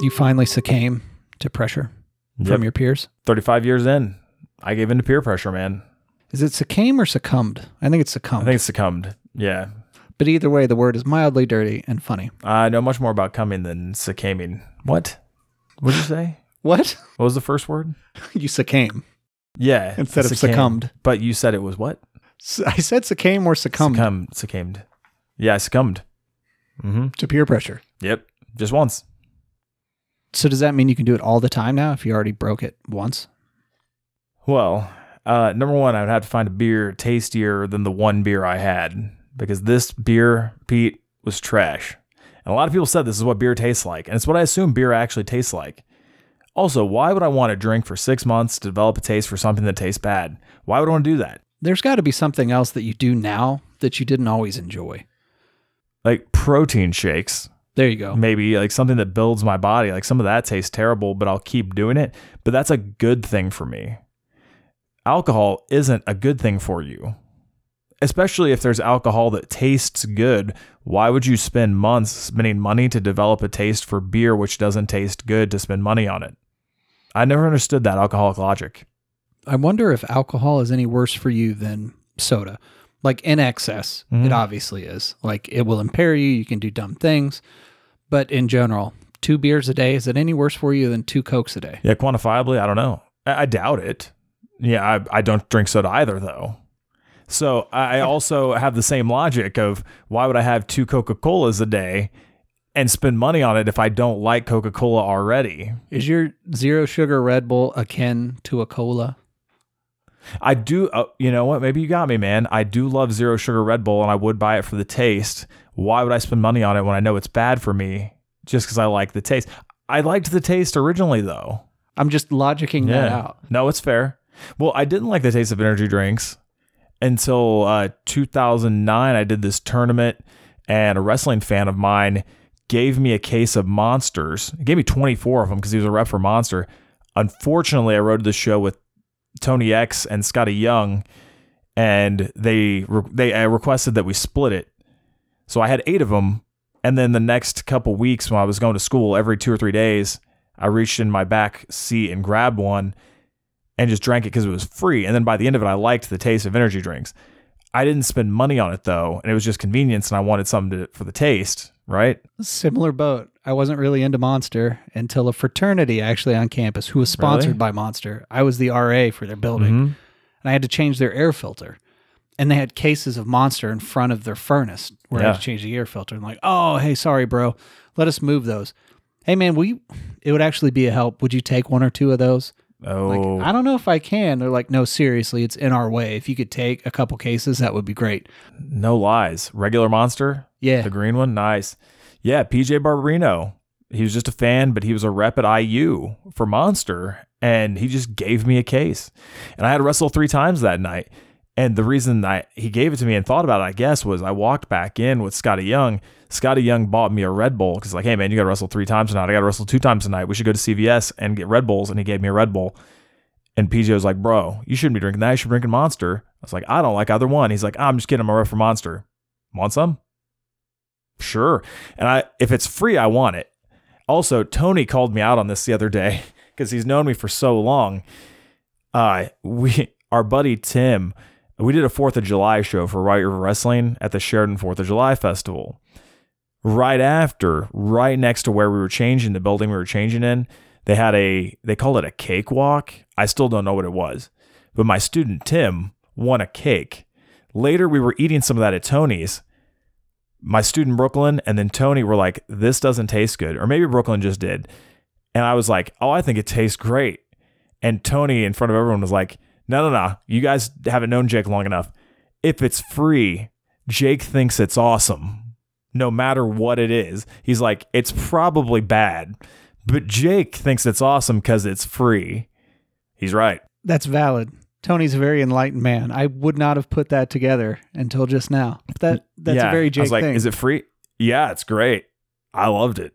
You finally succumb to pressure Yep. from your peers. 35 years in, I gave in to peer pressure, man. Is it succumb or succumbed? I think it's succumbed. I succumbed. think succumbed. Yeah. but either way, the word is mildly dirty and funny. I know much more about coming than succumbing. What? What did you say? What? What was the first word? you succumb Yeah. instead of succumbed. But you said it was what? I said succumb or succumbed Succumbed. Succumbed. Yeah, I succumbed. Mm-hmm. to peer pressure. Yep. Just once. So does that mean you can do it all the time now if you already broke it once? Well, uh, number one, I would have to find a beer tastier than the one beer I had because this beer, Pete, was trash. And a lot of people said this is what beer tastes like, and it's what I assume beer actually tastes like. Also, why would I want to drink for six months to develop a taste for something that tastes bad? Why would I want to do that? There's got to be something else that you do now that you didn't always enjoy. Like protein shakes, There you go. maybe like something that builds my body. Like some of that tastes terrible, but I'll keep doing it. But that's a good thing for me. Alcohol isn't a good thing for you. Especially if there's alcohol that tastes good, why would you spend months spending money to develop a taste for beer which doesn't taste good to spend money on it? I never understood that alcoholic logic. I wonder if alcohol is any worse for you than soda. Like in excess, Mhm. it obviously is. Like it will impair you. You can do dumb things. But in general, two beers a day, is it any worse for you than two Cokes a day? Yeah, quantifiably, I don't know. I, I doubt it. Yeah, I, I don't drink soda either, though. So I I also have the same logic of why would I have two Coca Colas a day and spend money on it if I don't like Coca Cola already? Is your zero sugar Red Bull akin to a cola? I do, uh, you know what? Maybe you got me, man. I do love zero sugar Red Bull and I would buy it for the taste. Why would I spend money on it when I know it's bad for me just because I like the taste? I liked the taste originally, though. I'm just logicking that out. No, it's fair. Well, I didn't like the taste of energy drinks until uh, 2009. I did this tournament, and a wrestling fan of mine gave me a case of monsters. He gave me 24 of them because he was a rep for Monster. Unfortunately, I rode the show with Tony X and Scotty Young, and they re- they uh, requested that we split it. So I had eight of them, and then the next couple weeks when I was going to school every two or three days, I reached in my back seat and grabbed one and just drank it because it was free. And then by the end of it, I liked the taste of energy drinks. I didn't spend money on it though, and it was just convenience, and I wanted something to, for the taste, right? Similar boat. I wasn't really into Monster until a fraternity actually on campus who was sponsored Really? by Monster. I was the RA for their building. Mhm. and I had to change their air filter. And they had cases of Monster in front of their furnace where I had to change the air filter. I'm like, oh, hey, sorry, bro. Let us move those. Hey, man, we it would actually be a help. Would you take one or two of those? Oh, Like, I don't know if I can. They're like, no, seriously, it's in our way. If you could take a couple cases, that would be great. no lies. Regular monster, Yeah. the green one, nice. Yeah, PJ Barberino. He was just a fan, but he was a rep at IU for Monster, and he just gave me a case. And I had to wrestle three times that night. And the reason I he gave it to me and thought about it, I guess, was I walked back in with Scotty Young. Scotty Young bought me a Red Bull because like, hey man, you got to wrestle three times tonight. I got to wrestle two times tonight. We should go to CVS and get Red Bulls. And he gave me a Red Bull. And PJ was like, bro, you shouldn't be drinking that. You should be drinking Monster. I was like, I don't like either one. He's like, I'm just kidding. I'm a rep for Monster. Want some? Sure. And I, if it's free, I want it. Also, Tony called me out on this the other day because he's known me for so long. Uh, we, our buddy Tim, we did a Fourth of July show for White River Wrestling at the Sheridan Fourth of July Festival. Right after, right next to where we were changing the building we were changing in, they had a they called it a cakewalk. I still don't know what it was, but my student Tim won a cake. Later, we were eating some of that at Tony's. My student Brooklyn and then Tony were like, "This doesn't taste good," or maybe Brooklyn just did, and I was like, "Oh, I think it tastes great." And Tony, in front of everyone, was like, "No, no, no! You guys haven't known Jake long enough. If it's free, Jake thinks it's awesome." no matter what it is. He's like, it's probably bad, but Jake thinks it's awesome because it's free. He's right. That's valid. Tony's a very enlightened man. I would not have put that together until just now. That that's Yeah. a very Jake I was like, thing. is it free? Yeah, it's great. I loved it.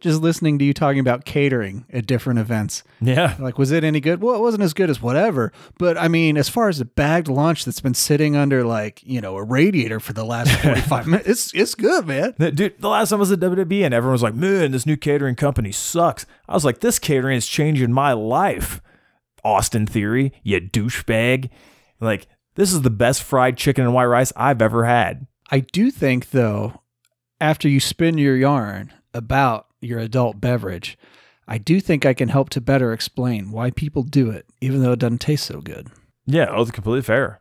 Just listening to you talking about catering at different events. Yeah. Like, was it any good? Well, it wasn't as good as whatever. But I mean, as far as a bagged lunch that's been sitting under like, you know, a radiator for the last 45 minutes, it's it's good, man. Dude, the last time I was at WWE and everyone was like, man, this new catering company sucks. I was like, this catering is changing my life. Austin Theory, you douchebag. Like, this is the best fried chicken and white rice I've ever had. I do think though, after you spin your yarn about your adult beverage, I do think I can help to better explain why people do it, even though it doesn't taste so good. Yeah, oh, that's completely fair.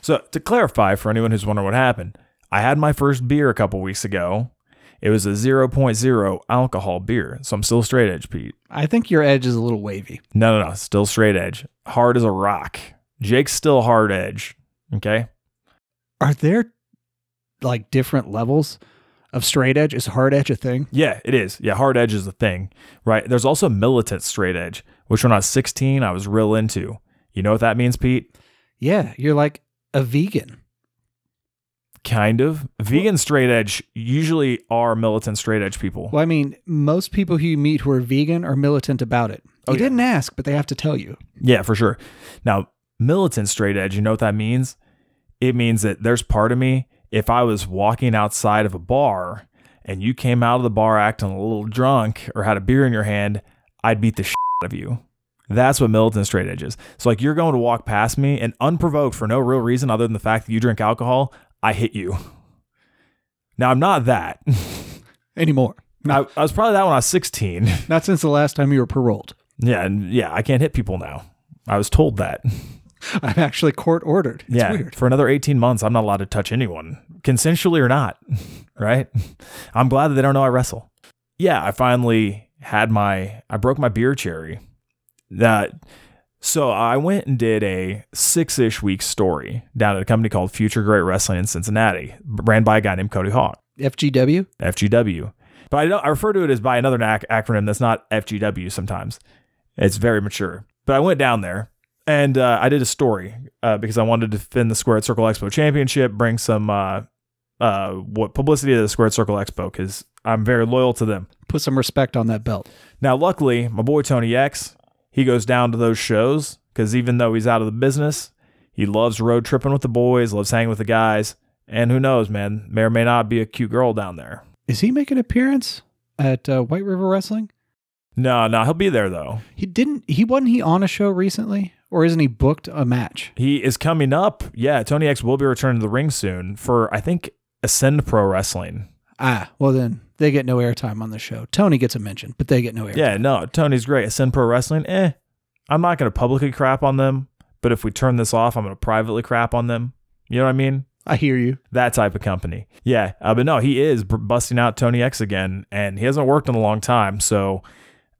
So, to clarify for anyone who's wondering what happened, I had my first beer a couple weeks ago. It was a 0.0 alcohol beer. So, I'm still straight edge, Pete. I think your edge is a little wavy. No, no, no. Still straight edge. Hard as a rock. Jake's still hard edge. Okay. Are there like different levels of straight edge? Is hard edge a thing? Yeah, it is. Yeah, hard edge is a thing, right? There's also militant straight edge, which when I was 16, I was real into. You know what that means, Pete? Yeah, you're like a vegan. Kind of. Vegan straight edge usually are militant straight edge people. Well, I mean, most people who you meet who are vegan are militant about it. Oh, you Oh, yeah. didn't ask, but they have to tell you. Yeah, for sure. Now, militant straight edge, you know what that means? It means that there's part of me, if I was walking outside of a bar and you came out of the bar acting a little drunk or had a beer in your hand, I'd beat the shit out of you. That's what militant straight edge is. So, like, you're going to walk past me and unprovoked for no real reason other than the fact that you drink alcohol, I hit you. Now, I'm not that. Anymore. I, I was probably that when I was 16. Not since the last time you were paroled. Yeah, and yeah, I can't hit people now. I was told that. I'm actually court ordered. It's yeah, weird. for another 18 months, I'm not allowed to touch anyone, consensually or not. right? I'm glad that they don't know I wrestle. Yeah, I finally had my, I broke my beer cherry. That, so I went and did a six ish week story down at a company called Future Great Wrestling in Cincinnati, ran by a guy named Cody Hawk, FGW? FGW. But I, don't, I refer to it as by another ac- acronym that's not FGW sometimes. It's very mature. But I went down there and uh, I did a story uh, because I wanted to defend the Squared Circle Expo Championship, bring some uh, uh, what publicity to the Squared Circle Expo because I'm very loyal to them. Put some respect on that belt. Now, luckily, my boy Tony X, he goes down to those shows because even though he's out of the business, he loves road tripping with the boys, loves hanging with the guys, and who knows, man, may or may not be a cute girl down there. Is he making an appearance at uh, White River Wrestling? No, no, he'll be there though. He didn't. He wasn't he on a show recently, or isn't he booked a match? He is coming up. Yeah, Tony X will be returning to the ring soon for I think Ascend Pro Wrestling. Ah, well then they get no airtime on the show. Tony gets a mention, but they get no airtime. Yeah, no, Tony's great. Ascend Pro Wrestling, eh. I'm not going to publicly crap on them, but if we turn this off, I'm going to privately crap on them. You know what I mean? I hear you. That type of company. Yeah, uh, but no, he is b- busting out Tony X again, and he hasn't worked in a long time, so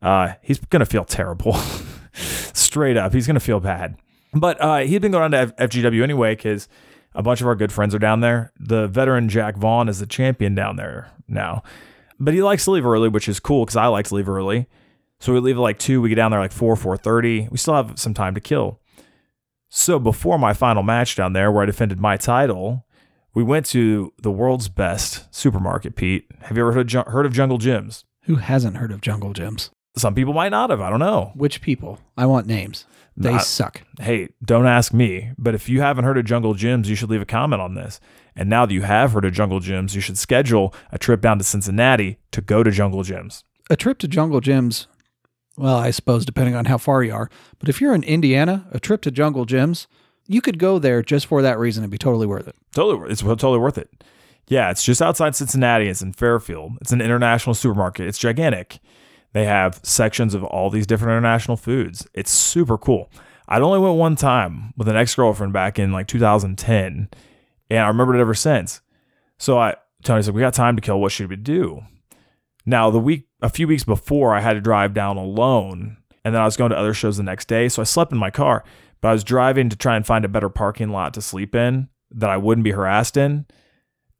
uh, he's going to feel terrible. Straight up, he's to feel bad. But uh, he'd been going on to F- FGW anyway because a bunch of our good friends are down there. The veteran Jack Vaughn is the champion down there now. But he likes to leave early, which is cool because I like to leave early. So we leave at like two. We get down there like four, four thirty. We still have some time to kill. So before my final match down there, where I defended my title, we went to the world's best supermarket. Pete, have you ever heard of, heard of Jungle Jim's? Who hasn't heard of Jungle Jim's? Some people might not have. I don't know. Which people? I want names. They Not- suck. Hey, don't ask me. But if you haven't heard of Jungle Jim's, you should leave a comment on this. And now that you have heard of Jungle Jim's, you should schedule a trip down to Cincinnati to go to Jungle Jim's. A trip to Jungle Jim's. Well, I suppose depending on how far you are. But if you're in Indiana, a trip to Jungle Jim's, you could go there just for that reason and be totally worth it. Totally, wor- it's totally worth it. Yeah, it's just outside Cincinnati. It's in Fairfield. It's an international supermarket. It's gigantic. They have sections of all these different international foods. It's super cool. I'd only went one time with an ex girlfriend back in like 2010, and I remembered it ever since. So I, Tony said, "We got time to kill. What should we do?" Now the week, a few weeks before, I had to drive down alone, and then I was going to other shows the next day, so I slept in my car. But I was driving to try and find a better parking lot to sleep in that I wouldn't be harassed in,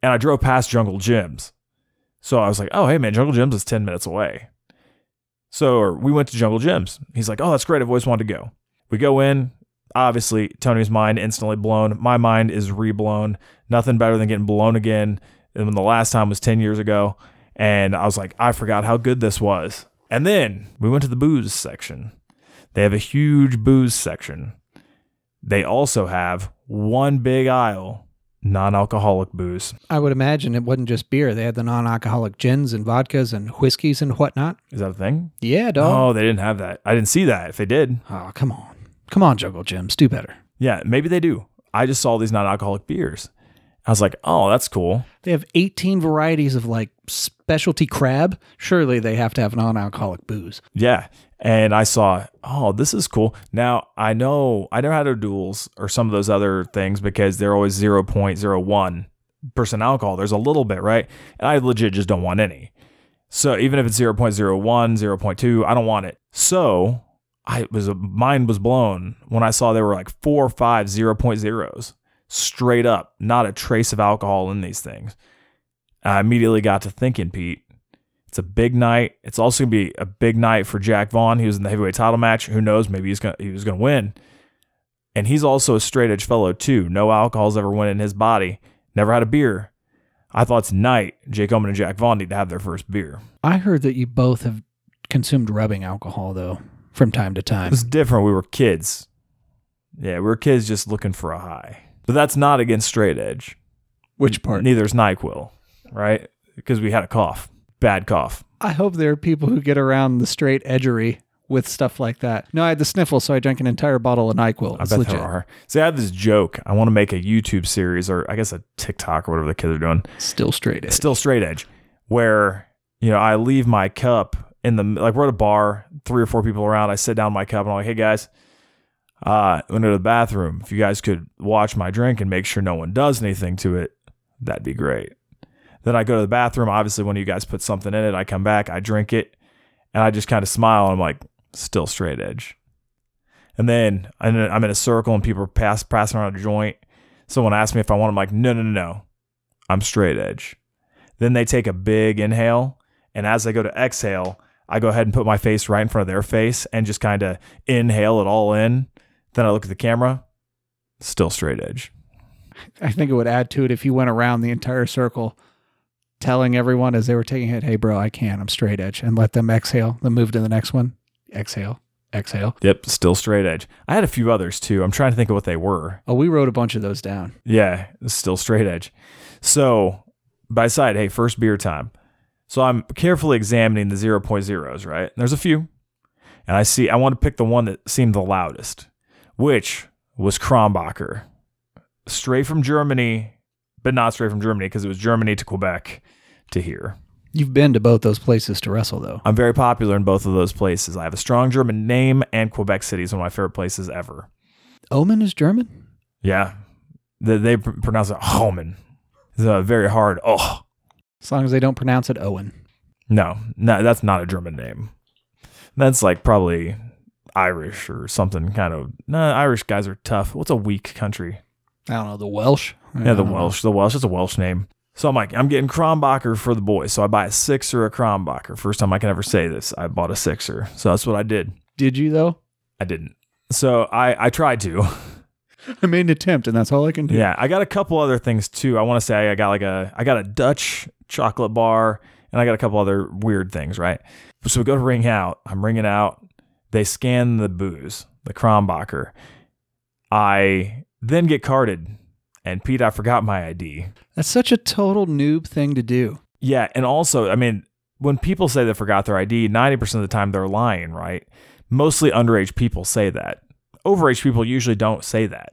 and I drove past Jungle Jim's. So I was like, "Oh, hey man, Jungle Jim's is ten minutes away." So we went to Jungle Jim's. He's like, "Oh, that's great. I've always wanted to go." We go in. Obviously, Tony's mind instantly blown. My mind is reblown. Nothing better than getting blown again. And when the last time was ten years ago, And I was like, I forgot how good this was. And then we went to the booze section. They have a huge booze section. They also have one big aisle, non alcoholic booze. I would imagine it wasn't just beer. They had the non-alcoholic gins and vodkas and whiskeys and whatnot. Is that a thing? Yeah, dog. Oh, they didn't have that. I didn't see that. If they did, Oh, come on. Come on, Jungle Jim's. Do better. yeah, maybe they do. I just saw these non alcoholic beers. I was like, oh, that's cool. They have 18 varieties of like specialty crab. Surely they have to have non-alcoholic booze. Yeah. And I saw, oh, this is cool. Now, I know I never had a O'Doul's or some of those other things because they're always 0.01 percent alcohol. There's a little bit, right? And I legit just don't want any. So even if it's 0.01, 0.2, I don't want it. So I was, mind was blown when I saw there were like four or five 0.0s straight up, not a trace of alcohol in these things. I immediately got to thinking, Pete, it's a big night. It's also gonna be a big night for Jack Vaughn. He was in the heavyweight title match. Who knows? Maybe he's gonna he was gonna win. And he's also a straight edge fellow too. No alcohol's ever went in his body. Never had a beer. I thought tonight Jake Omen and Jack Vaughn need to have their first beer. I heard that you both have consumed rubbing alcohol though from time to time. It was different. We were kids. Yeah, we were kids just looking for a high. But that's not against straight edge. Which part? Neither's NyQuil, right? Because we had a cough. Bad cough. I hope there are people who get around the straight edgery with stuff like that. No, I had the sniffle, so I drank an entire bottle of NyQuil. I bet legit. there are. See, I have this joke. I want to make a YouTube series or I guess a TikTok or whatever the kids are doing. Still straight edge. Still straight edge, where, you know, I leave my cup in the, like we're at a bar, three or four people around. I sit down my cup and I'm like, hey guys, uh, going to the bathroom. If you guys could watch my drink and make sure no one does anything to it, that'd be great. Then I go to the bathroom. Obviously, when you guys put something in it, I come back, I drink it, and I just kind of smile. I'm like, still straight edge. And then I'm in a- circle and people are pass, passing around a joint. Someone asked me if I want. I'm like, no, no, no, no. I'm straight edge. Then they take a big inhale. And as I go to exhale, I go ahead and put my face right in front of their face and just kind of inhale it all in. Then I look at the camera, still straight edge. I think it would add to it if you went around the entire circle telling everyone as they were taking it, hey, bro, I can't. I'm straight edge. And let them exhale, then move to the next one. Exhale, exhale. Yep, still straight edge. I had a few others too. I'm trying to think of what they were. Oh, we wrote a bunch of those down. Yeah, still straight edge. So by side, hey, first beer time. So I'm carefully examining the 0.0s, right? There's a few. And I see I want to pick the one that seemed the loudest, which was Krombacher. Straight from Germany, but not straight from Germany because it was Germany to Quebec to here. You've been to both those places to wrestle, though. I'm very popular in both of those places. I have a strong German name, and Quebec City is one of my favorite places ever. Omen is German? Yeah, they, they pr- pronounce it Homan. It's a very hard. Oh As long as they don't pronounce it Owen. no, no, that's not a German name. That's like probably Irish or something kind of. No, Irish guys are tough. What's a weak country? I don't know, the Welsh? I Yeah, the don't know. Welsh. The Welsh. It's a Welsh name. So I'm like, I'm getting Krombacher for the boys. So I buy a sixer, a Krombacher. First time I can ever say this. I bought a sixer. So that's what I did. Did you, though? I didn't. So I I tried to. I made an attempt, and that's all I can do. Yeah, I got a couple other things too. I want to say I got like a I got a Dutch chocolate bar and I got a couple other weird things, right? So we go to ring out. I'm ringing out. They scan the booze, the Krombacher. I then get carded, and Pete, I forgot my ID. That's such a total noob thing to do. Yeah, and also, I mean, when people say they forgot their ID, 90% of the time they're lying, right? Mostly underage people say that. Overage people usually don't say that.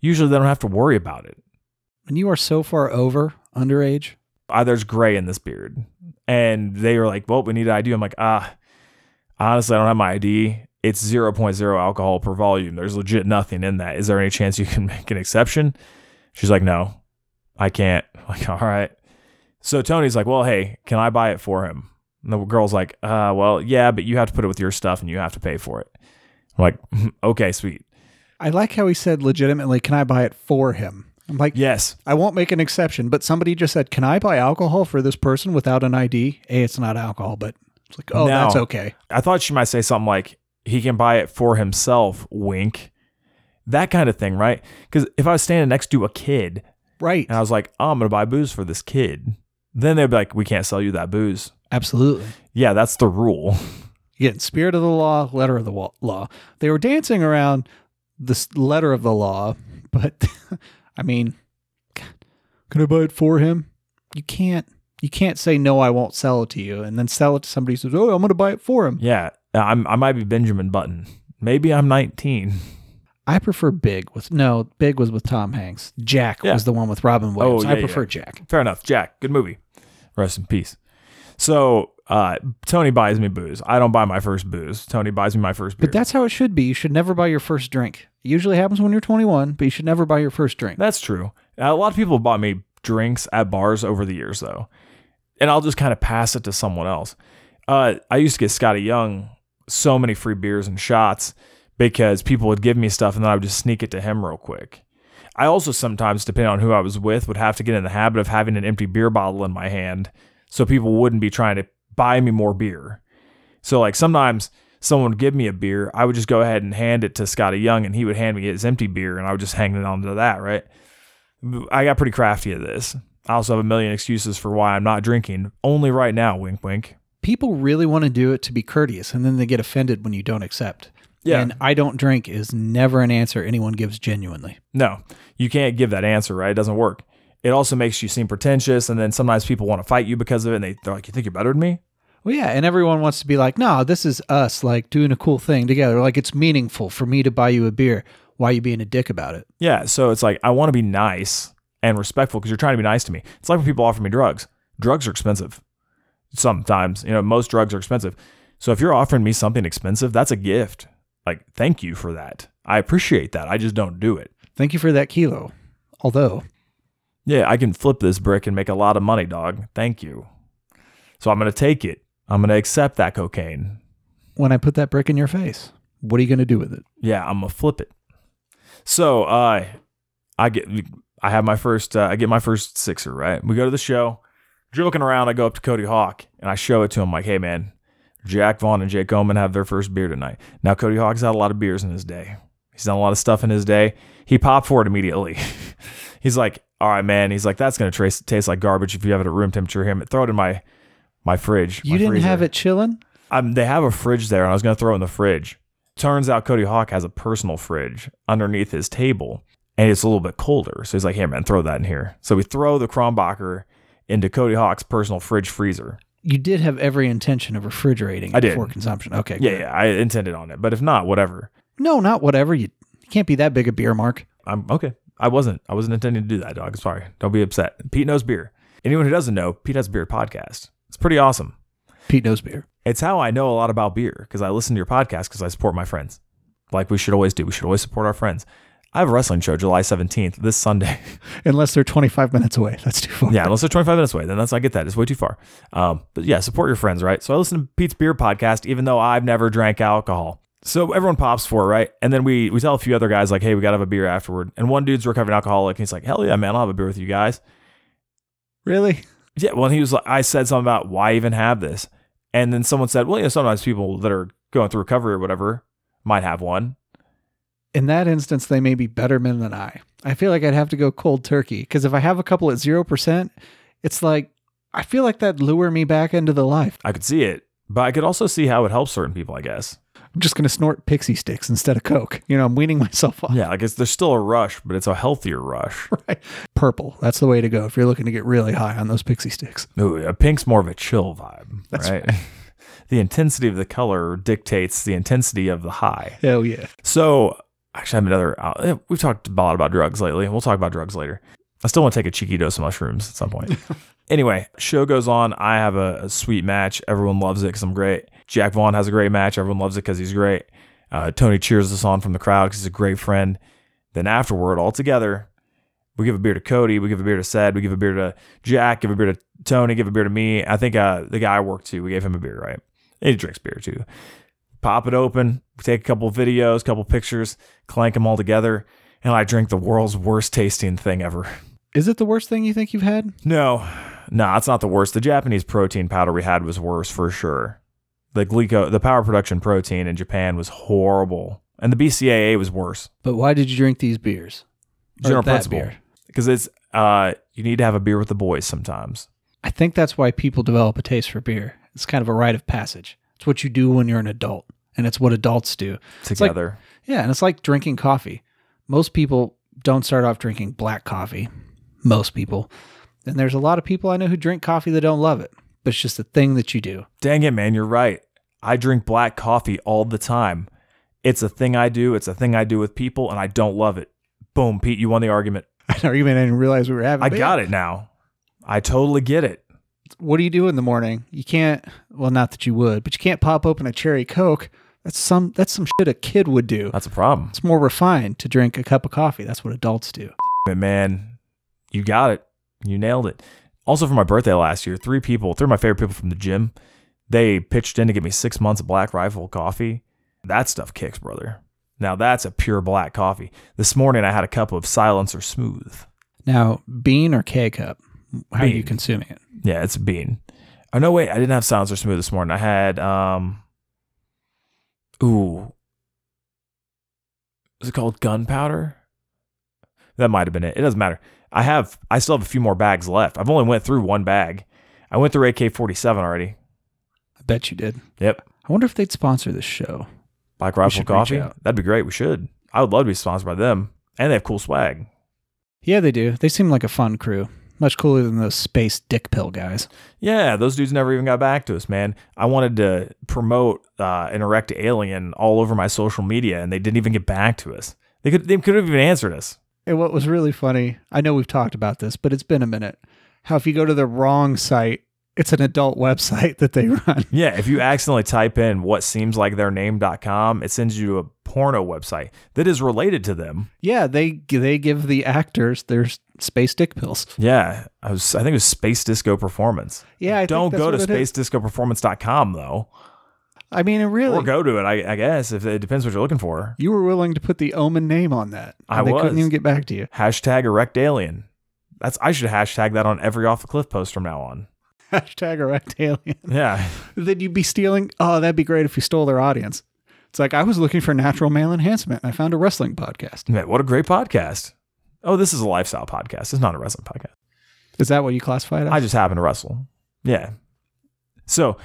Usually they don't have to worry about it. When you are so far over underage, uh, there's gray in this beard. And they were like, well, we need an ID. I'm like, ah, honestly, I don't have my ID. It's 0.0 alcohol per volume. There's legit nothing in that. Is there any chance you can make an exception? She's like, no, I can't. I'm like, all right. So Tony's like, well, hey, can I buy it for him? And the girl's like, uh, well, yeah, but you have to put it with your stuff and you have to pay for it. I'm like, okay, sweet. I like how he said legitimately, can I buy it for him? I'm like, Yes. I won't make an exception, but somebody just said, can I buy alcohol for this person without an ID? A, it's not alcohol, but it's like, oh, No. that's okay. I thought she might say something like he can buy it for himself, wink. That kind of thing, right? Because if I was standing next to a kid Right. and I was like, oh, I'm going to buy booze for this kid, then they'd be like, we can't sell you that booze. Absolutely. Yeah, that's the rule. Again, spirit of the law, letter of the wa- law. They were dancing around the letter of the law, but I mean, can I buy it for him? You can't. You can't say no. I won't sell it to you, and then sell it to somebody who says, "Oh, I'm going to buy it for him." Yeah, I'm, I might be Benjamin Button. Maybe I'm 19. I prefer Big with no. Big was with Tom Hanks. Jack Yeah. was the one with Robin Williams. Oh, I prefer yeah. Jack. Fair enough. Jack, good movie. Rest in peace. So uh, Tony buys me booze. I don't buy my first booze. Tony buys me my first beer. But that's how it should be. You should never buy your first drink. It usually happens when you're 21, but you should never buy your first drink. That's true. A lot of people bought me drinks at bars over the years, though, and I'll just kind of pass it to someone else. Uh, I used to get Scotty Young so many free beers and shots because people would give me stuff, and then I would just sneak it to him real quick. I also sometimes, depending on who I was with, would have to get in the habit of having an empty beer bottle in my hand so people wouldn't be trying to buy me more beer. So, like, sometimes someone would give me a beer, I would just go ahead and hand it to Scotty Young, and he would hand me his empty beer, and I would just hang it on to that, right? I got pretty crafty at this. I also have a million excuses for why I'm not drinking. Only right now, wink, wink. People really want to do it to be courteous, and then they get offended when you don't accept. Yeah. And I don't drink is never an answer anyone gives genuinely. No, you can't give that answer, right? It doesn't work. It also makes you seem pretentious, and then sometimes people want to fight you because of it, and they, they're like, You think you're better than me? Well, yeah, and everyone wants to be like, no, this is us, like doing a cool thing together. Like it's meaningful for me to buy you a beer. Why are you being a dick about it? Yeah, so it's like I want to be nice and respectful because you're trying to be nice to me. It's like when people offer me drugs. Drugs are expensive. Sometimes, you know, most drugs are expensive. So if you're offering me something expensive, that's a gift. Like, thank you for that. I appreciate that. I just don't do it. Thank you for that kilo. Although, Yeah, I can flip this brick and make a lot of money, dog. Thank you. So I'm going to take it. I'm going to accept that cocaine. when I put that brick in your face, what are you going to do with it? Yeah, I'm gonna flip it. So, uh, I get, I have my first, uh, I get my first sixer. Right, we go to the show. Joking around, I go up to Cody Hawk and I show it to him like, "Hey, man, Jack Vaughn and Jake Omen have their first beer tonight." Now, Cody Hawk's had a lot of beers in his day. He's done a lot of stuff in his day. He popped for it immediately. He's like, "All right, man." He's like, "That's gonna trace, taste like garbage if you have it at room temperature." Here, throw it in my my fridge. You my didn't freezer." have it chilling? Um, they have a fridge there, and I was going to throw it in the fridge. Turns out Cody Hawk has a personal fridge underneath his table, and it's a little bit colder. So he's like, "Hey man, throw that in here." So we throw the Krombacher into Cody Hawk's personal fridge freezer. You did have every intention of refrigerating I it did. before consumption. Okay. Yeah, good. yeah, I intended on it, but if not, whatever. No, not whatever. You, you can't be that big a beer mark. I'm okay. I wasn't. I wasn't intending to do that, dog. Sorry. Don't be upset. Pete knows beer. Anyone who doesn't know, Pete has a beer podcast. It's pretty awesome. Pete knows beer. It's how I know a lot about beer because I listen to your podcast because I support my friends. Like we should always do. We should always support our friends. I have a wrestling show July 17th this Sunday. Unless they're 25 minutes away. That's too far. yeah, unless they're 25 minutes away, then that's I get that. It's way too far. Um, but yeah, support your friends, right? So I listen to Pete's beer podcast, even though I've never drank alcohol. So everyone pops for it, right? And then we we tell a few other guys like, hey, we gotta have a beer afterward. And one dude's recovering alcoholic, and he's like, hell yeah, man, I'll have a beer with you guys. Really? Yeah, well, and he was like, I said something about why even have this, and then someone said, well, you know, sometimes people that are going through recovery or whatever might have one. In that instance, they may be better men than I. I feel like I'd have to go cold turkey because if I have a couple at 0%, it's like, I feel like that'd lure me back into the life. I could see it, but I could also see how it helps certain people, I guess. I'm just going to snort pixie sticks instead of Coke. You know, I'm weaning myself off. Yeah, like it's there's still a rush, but it's a healthier rush. Right. Purple. That's the way to go if you're looking to get really high on those pixie sticks. Ooh, a pink's more of a chill vibe, That's right? the intensity of the color dictates the intensity of the high. Hell yeah. So, actually, I have another. Uh, we've talked a lot about drugs lately. We'll talk about drugs later. I still want to take a cheeky dose of mushrooms at some point. anyway, show goes on. I have a, a sweet match. Everyone loves it because I'm great. Jack Vaughn has a great match. Everyone loves it because he's great. Uh, Tony cheers us on from the crowd because he's a great friend. Then afterward, all together, we give a beer to Cody, we give a beer to Sed, we give a beer to Jack, give a beer to Tony, give a beer to me. I think uh, the guy I worked to, we gave him a beer, right? And he drinks beer too. Pop it open, take a couple videos, couple pictures, clank them all together, and I drink the world's worst tasting thing ever. Is it the worst thing you think you've had? No, no, it's not the worst. The Japanese protein powder we had was worse for sure. The Glico, the power production protein in Japan was horrible, and the BCAA was worse. But why did you drink these beers? General principle, because it's uh, you need to have a beer with the boys sometimes. I think that's why people develop a taste for beer. It's kind of a rite of passage. It's what you do when you're an adult, and it's what adults do. like- Together. Yeah, and it's like drinking coffee. Most people don't start off drinking black coffee. Most people. And there's a lot of people I know who drink coffee that don't love it, but it's just a thing that you do. Dang it, man, you're right. I drink black coffee all the time. It's a thing I do. It's a thing I do with people, and I don't love it. Boom, Pete, you won the argument. An argument I didn't realize we were having. I got it now. I totally get it. What do you do in the morning? You can't. Well, not that you would, but you can't pop open a cherry coke. That's some. That's some shit a kid would do. That's a problem. It's more refined to drink a cup of coffee. That's what adults do. But man, you got it. You nailed it. Also, for my birthday last year, three people, three of my favorite people from the gym, they pitched in to get me six months of Black Rifle coffee. That stuff kicks, brother. Now that's a pure black coffee. This morning I had a cup of Silencer Smooth. Now, bean or K cup? How are you consuming it? Yeah, it's a bean. Oh no, wait, I didn't have Silencer Smooth this morning. I had um, ooh, is it called gunpowder? That might have been it. It doesn't matter. I have, I still have a few more bags left. I've only went through one bag. I went through AK forty seven already. I bet you did. Yep, I wonder if they'd sponsor this show. Black Rifle Coffee. That'd be great. We should. I would love to be sponsored by them, and they have cool swag. Yeah, they do. They seem like a fun crew. Much cooler than those space dick pill guys. Yeah, those dudes never even got back to us, man. I wanted to promote uh, an erect alien all over my social media, and they didn't even get back to us. They could they could have even answered us. And what was really funny, I know we've talked about this, but it's been a minute. How if you go to the wrong site, it's an adult website that they run. Yeah, if you accidentally type in what seems like their name.com, it sends you to a porno website that is related to them. Yeah, they they give the actors their space dick pills. Yeah, I was I think it was Space Disco Performance. Yeah, I Don't go to what it is. spacediscoperformance.com though. I mean, it really. Or go to it, I, I guess, if it depends what you're looking for. you were willing to put the Omen name on that. I they was. couldn't even get back to you. Hashtag erect alien. That's I should hashtag that on every off the cliff post from now on. Hashtag erect alien. Yeah. then you'd be stealing. Oh, that'd be great if you stole their audience. It's like I was looking for natural male enhancement. and I found a wrestling podcast. Man, what a great podcast. Oh, this is a lifestyle podcast. It's not a wrestling podcast. Is that what you classify it as? I just happen to wrestle. Yeah. So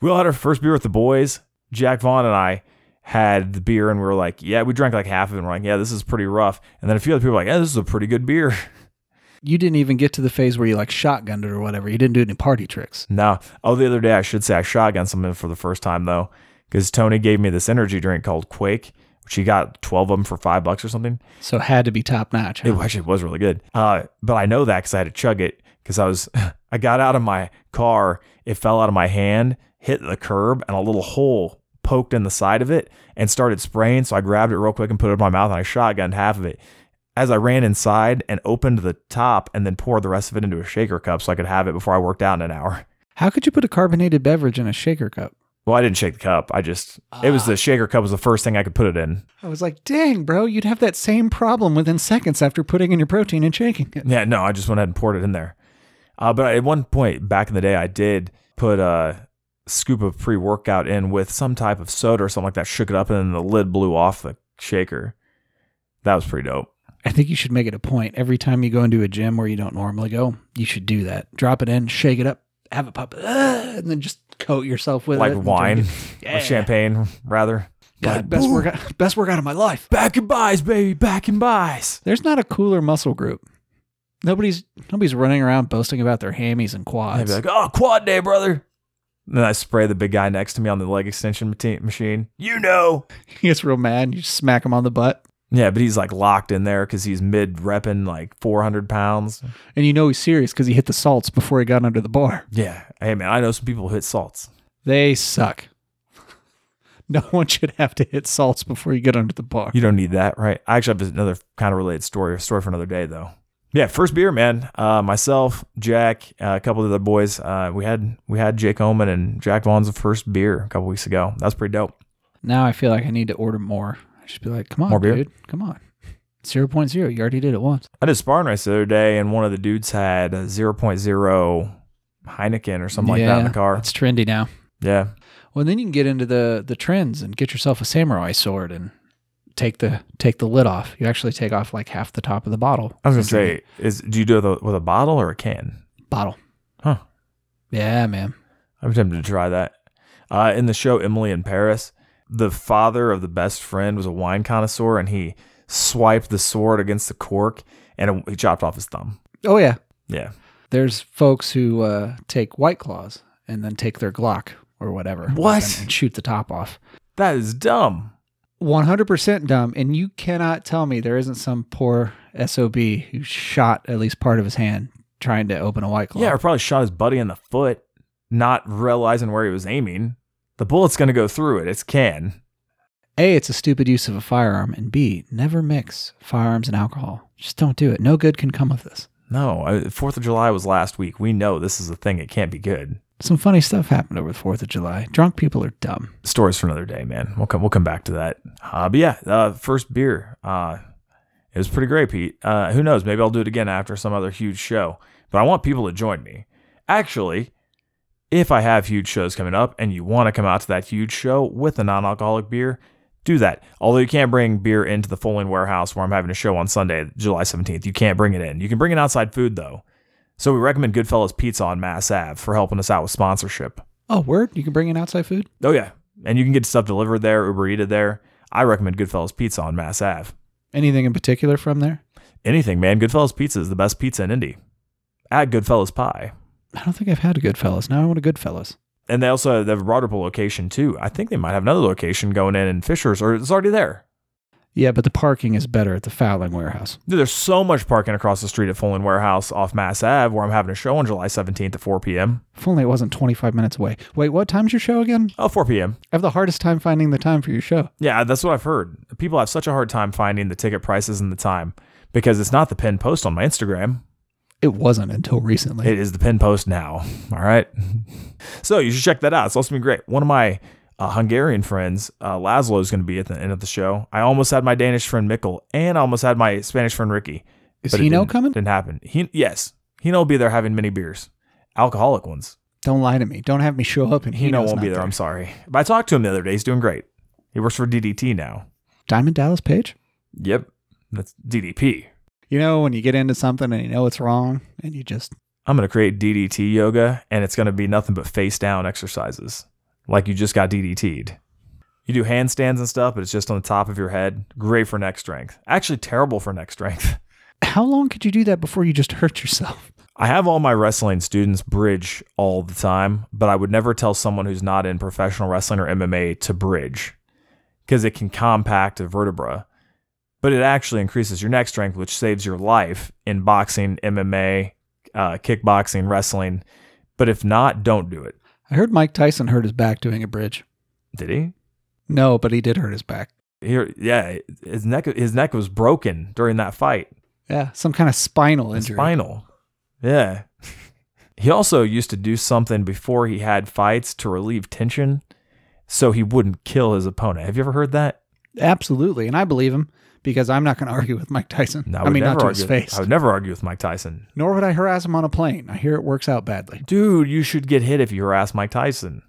we all had our first beer with the boys. Jack Vaughn and I had the beer and we were like, yeah, we drank like half of it. And we're like, yeah, this is pretty rough. And then a few other people were like, yeah, this is a pretty good beer. you didn't even get to the phase where you like shotgunned it or whatever. You didn't do any party tricks. no. Oh, the other day, I should say I shotgunned something for the first time though, because Tony gave me this energy drink called Quake, which he got 12 of them for five bucks or something. So it had to be top notch. It actually was really good. Uh, but I know that because I had to chug it because I was I got out of my car, it fell out of my hand, hit the curb, and a little hole poked in the side of it and started spraying. So I grabbed it real quick and put it in my mouth and I shotgunned half of it. As I ran inside and opened the top and then poured the rest of it into a shaker cup so I could have it before I worked out in an hour. How could you put a carbonated beverage in a shaker cup? Well, I didn't shake the cup. I just it was the shaker cup was the first thing I could put it in. I was like, dang, bro, you'd have that same problem within seconds after putting in your protein and shaking it. Yeah, no, I just went ahead and poured it in there. Uh, but at one point back in the day, I did put a scoop of pre workout in with some type of soda or something like that, shook it up, and then the lid blew off the shaker. That was pretty dope. I think you should make it a point every time you go into a gym where you don't normally go. You should do that. Drop it in, shake it up, have it pop, ah, and then just coat yourself with like it. and wine drink or champagne, rather. it. God, best Boom. workout, best workout of my life. Back and buys, baby, back and buys. There's not a cooler muscle group. Nobody's nobody's running around boasting about their hammies and quads. I'd be like, oh, quad day, brother. And then I spray the big guy next to me on the leg extension machine. You know. he gets real mad. And you just smack him on the butt, Yeah, but he's like locked in there because he's mid repping like 400 pounds. and you know he's serious because he hit the salts before he got under the bar. Yeah. Hey, man, I know some people who hit salts. They suck. No one should have to hit salts before you get under the bar. You don't need that, right? I actually have another kind of related story, a story for another day, though. Yeah, first beer, man. Uh, myself, Jack, uh, a couple of the other boys. Uh, we had we had Jake Omen and Jack Vaughn's first beer a couple weeks ago. That's pretty dope. Now I feel like I need to order more. Should be like, come on, More beer? dude, come on. 0.0. You already did it once. I did sparring race the other day, and one of the dudes had a 0.0 Heineken or something like that in the car. It's trendy now. Yeah, Well, then you can get into the the trends and get yourself a samurai sword and take the take the lid off. You actually take off like half the top of the bottle. I was gonna say, is do you do it with a- with a bottle or a can? bottle. Huh. Yeah, man. I'm tempted to try that. Uh, in the show Emily in Paris, the father of the best friend was a wine connoisseur, and he swiped the sword against the cork, and he chopped off his thumb. Oh yeah. Yeah, There's folks who uh, take white claws and then take their Glock or whatever. What? And, shoot the top off. that is dumb. 100% dumb. And you cannot tell me there isn't some poor SOB who shot at least part of his hand trying to open a white claw. Yeah, or probably shot his buddy in the foot, not realizing where he was aiming. The bullet's gonna go through it. It's can. A, it's a stupid use of a firearm. And B, never mix firearms and alcohol. Just don't do it. No good can come of this. No, Fourth of July was last week. We know this is a thing. It can't be good. Some funny stuff happened over the 4th of July. Drunk people are dumb. stories for another day, man. We'll come we'll come back to that. Uh, but yeah, uh, first beer. Uh, it was pretty great, Pete. Uh, who knows? Maybe I'll do it again after some other huge show. But I want people to join me. Actually, if I have huge shows coming up and you want to come out to that huge show with a non-alcoholic beer, do that. Although you can't bring beer into the Fowling Warehouse where I'm having a show on Sunday, July 17th. You can't bring it in. You can bring in outside food though. So we recommend Goodfellas Pizza on Mass Ave for helping us out with sponsorship. Oh, word? You can bring in outside food? Oh yeah, and you can get stuff delivered there, Uber Eated there. I recommend Goodfellas Pizza on Mass Ave. Anything in particular from there? Anything, man. Goodfellas Pizza is the best pizza in Indy. At Goodfellas Pie, I don't think I've had a Goodfellas. Now I want a Goodfellas. and they also have a Broad Ripple location too. I think they might have another location going in in Fishers, or it's already there. Yeah, but the parking is better at the Fowling Warehouse. Dude, there's so much parking across the street at Fowling Warehouse off Mass Ave, where I'm having a show on July 17th at 4 p.m. If only it wasn't 25 minutes away. Wait, what time's your show again? Oh, 4 p.m. I have the hardest time finding the time for your show. Yeah, that's what I've heard. People have such a hard time finding the ticket prices and the time because it's not the pinned post on my Instagram. It wasn't until recently. It is the pin post now. All right. So you should check that out. It's also been great. One of my uh, Hungarian friends, uh, Laszlo, is going to be at the end of the show. I almost had my Danish friend Mikkel, and I almost had my Spanish friend Ricky. is but Hino didn't- coming? Didn't happen. He yes, Hino will be there having many beers, alcoholic ones. Don't lie to me. Don't have me show up and Hino Hino's won't not be there. I'm sorry, but I talked to him the other day. He's doing great. He works for DDT now. Diamond Dallas Page? Yep, that's DDP. You know, when you get into something and you know it's wrong and you just, I'm going to create DDT yoga, and it's going to be nothing but face down exercises, like you just got DDT'd. You do handstands and stuff, but it's just on the top of your head. Great for neck strength. Actually, terrible for neck strength. how long could you do that before you just hurt yourself? I have all my wrestling students bridge all the time, but I would never tell someone who's not in professional wrestling or MMA to bridge because it can compact a vertebra. But it actually increases your neck strength, which saves your life in boxing, MMA, uh, kickboxing, wrestling. But if not, don't do it. I heard Mike Tyson hurt his back doing a bridge. Did he? No, but he did hurt his back. Here, yeah, his neck his neck was broken during that fight. Yeah, some kind of spinal injury. Spinal. Yeah. He also used to do something before he had fights to relieve tension so he wouldn't kill his opponent. Have you ever heard that? Absolutely, and I believe him because I'm not going to argue with Mike Tyson. No, I, would mean, not to argue, his face. I would never argue with Mike Tyson. Nor would I harass him on a plane. I hear it works out badly. Dude, you should get hit if you harass Mike Tyson.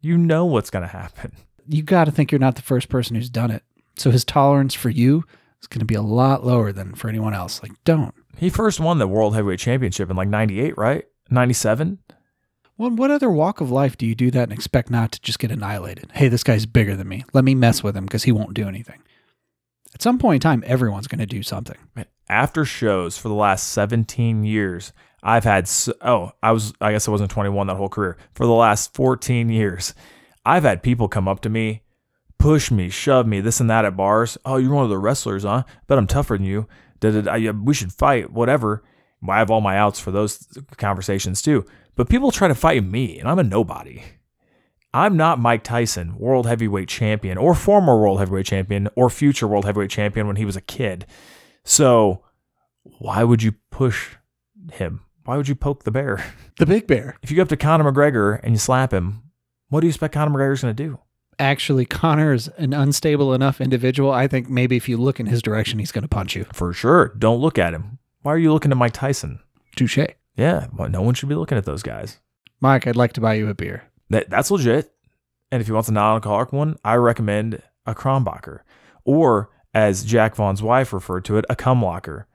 You know what's going to happen. You got to think you're not the first person who's done it. So his tolerance for you is going to be a lot lower than for anyone else. Like, don't. He first won the World Heavyweight Championship in like 98, right? 97? Well, what other walk of life do you do that and expect not to just get annihilated? Hey, this guy's bigger than me. Let me mess with him because he won't do anything. At some point in time, everyone's going to do something. After shows for the last 17 years, I've had oh, I was I guess I wasn't 21 that whole career. For the last 14 years, I've had people come up to me, push me, shove me, this and that at bars. Oh, you're one of the wrestlers, huh? Bet I'm tougher than you. We should fight, whatever. I have all my outs for those conversations too. But people try to fight me, and I'm a nobody. I'm not Mike Tyson, world heavyweight champion, or former world heavyweight champion, or future world heavyweight champion when he was a kid. So why would you push him? Why would you poke the bear? The big bear. If you go up to Conor McGregor and you slap him, what do you expect Conor McGregor's going to do? Actually, Conor is an unstable enough individual. I think maybe if you look in his direction, he's going to punch you. For sure, don't look at him. Why are you looking at Mike Tyson? Touche. Yeah, well, no one should be looking at those guys. Mike, I'd like to buy you a beer. That that's legit. And if he wants a non-alcoholic one, I recommend a Krombacher, or as Jack Vaughn's wife referred to it, a cum locker.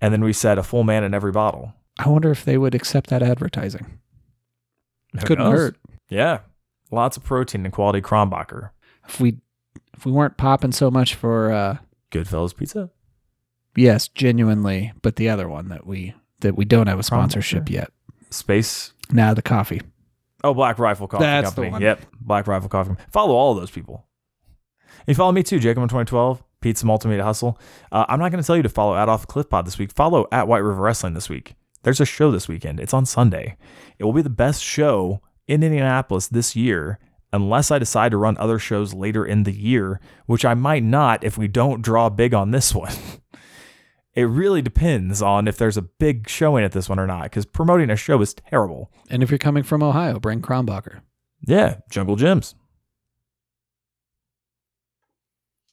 And then we said a full man in every bottle. I wonder if they would accept that advertising. Who Couldn't knows? hurt. Yeah. Lots of protein and quality Krombacher. If we if we weren't popping so much for uh Goodfellas Pizza. yes, genuinely, but the other one that we that we don't have a sponsorship yet. Space. Now the coffee. Oh, Black Rifle Coffee That's the Company. one. Yep. Black Rifle Coffee. Company. Follow all of those people. You follow me too, Jacob in 2012, Pizza Multimedia Hustle. Uh, I'm not going to tell you to follow at Off Cliff Pod this week. Follow at White River Wrestling this week. There's a show this weekend. It's on Sunday. It will be the best show in Indianapolis this year, unless I decide to run other shows later in the year, which I might not if we don't draw big on this one. It really depends on if there's a big showing at this one or not, because promoting a show is terrible. And if you're coming from Ohio, bring Krombacher. Yeah, Jungle Jim's.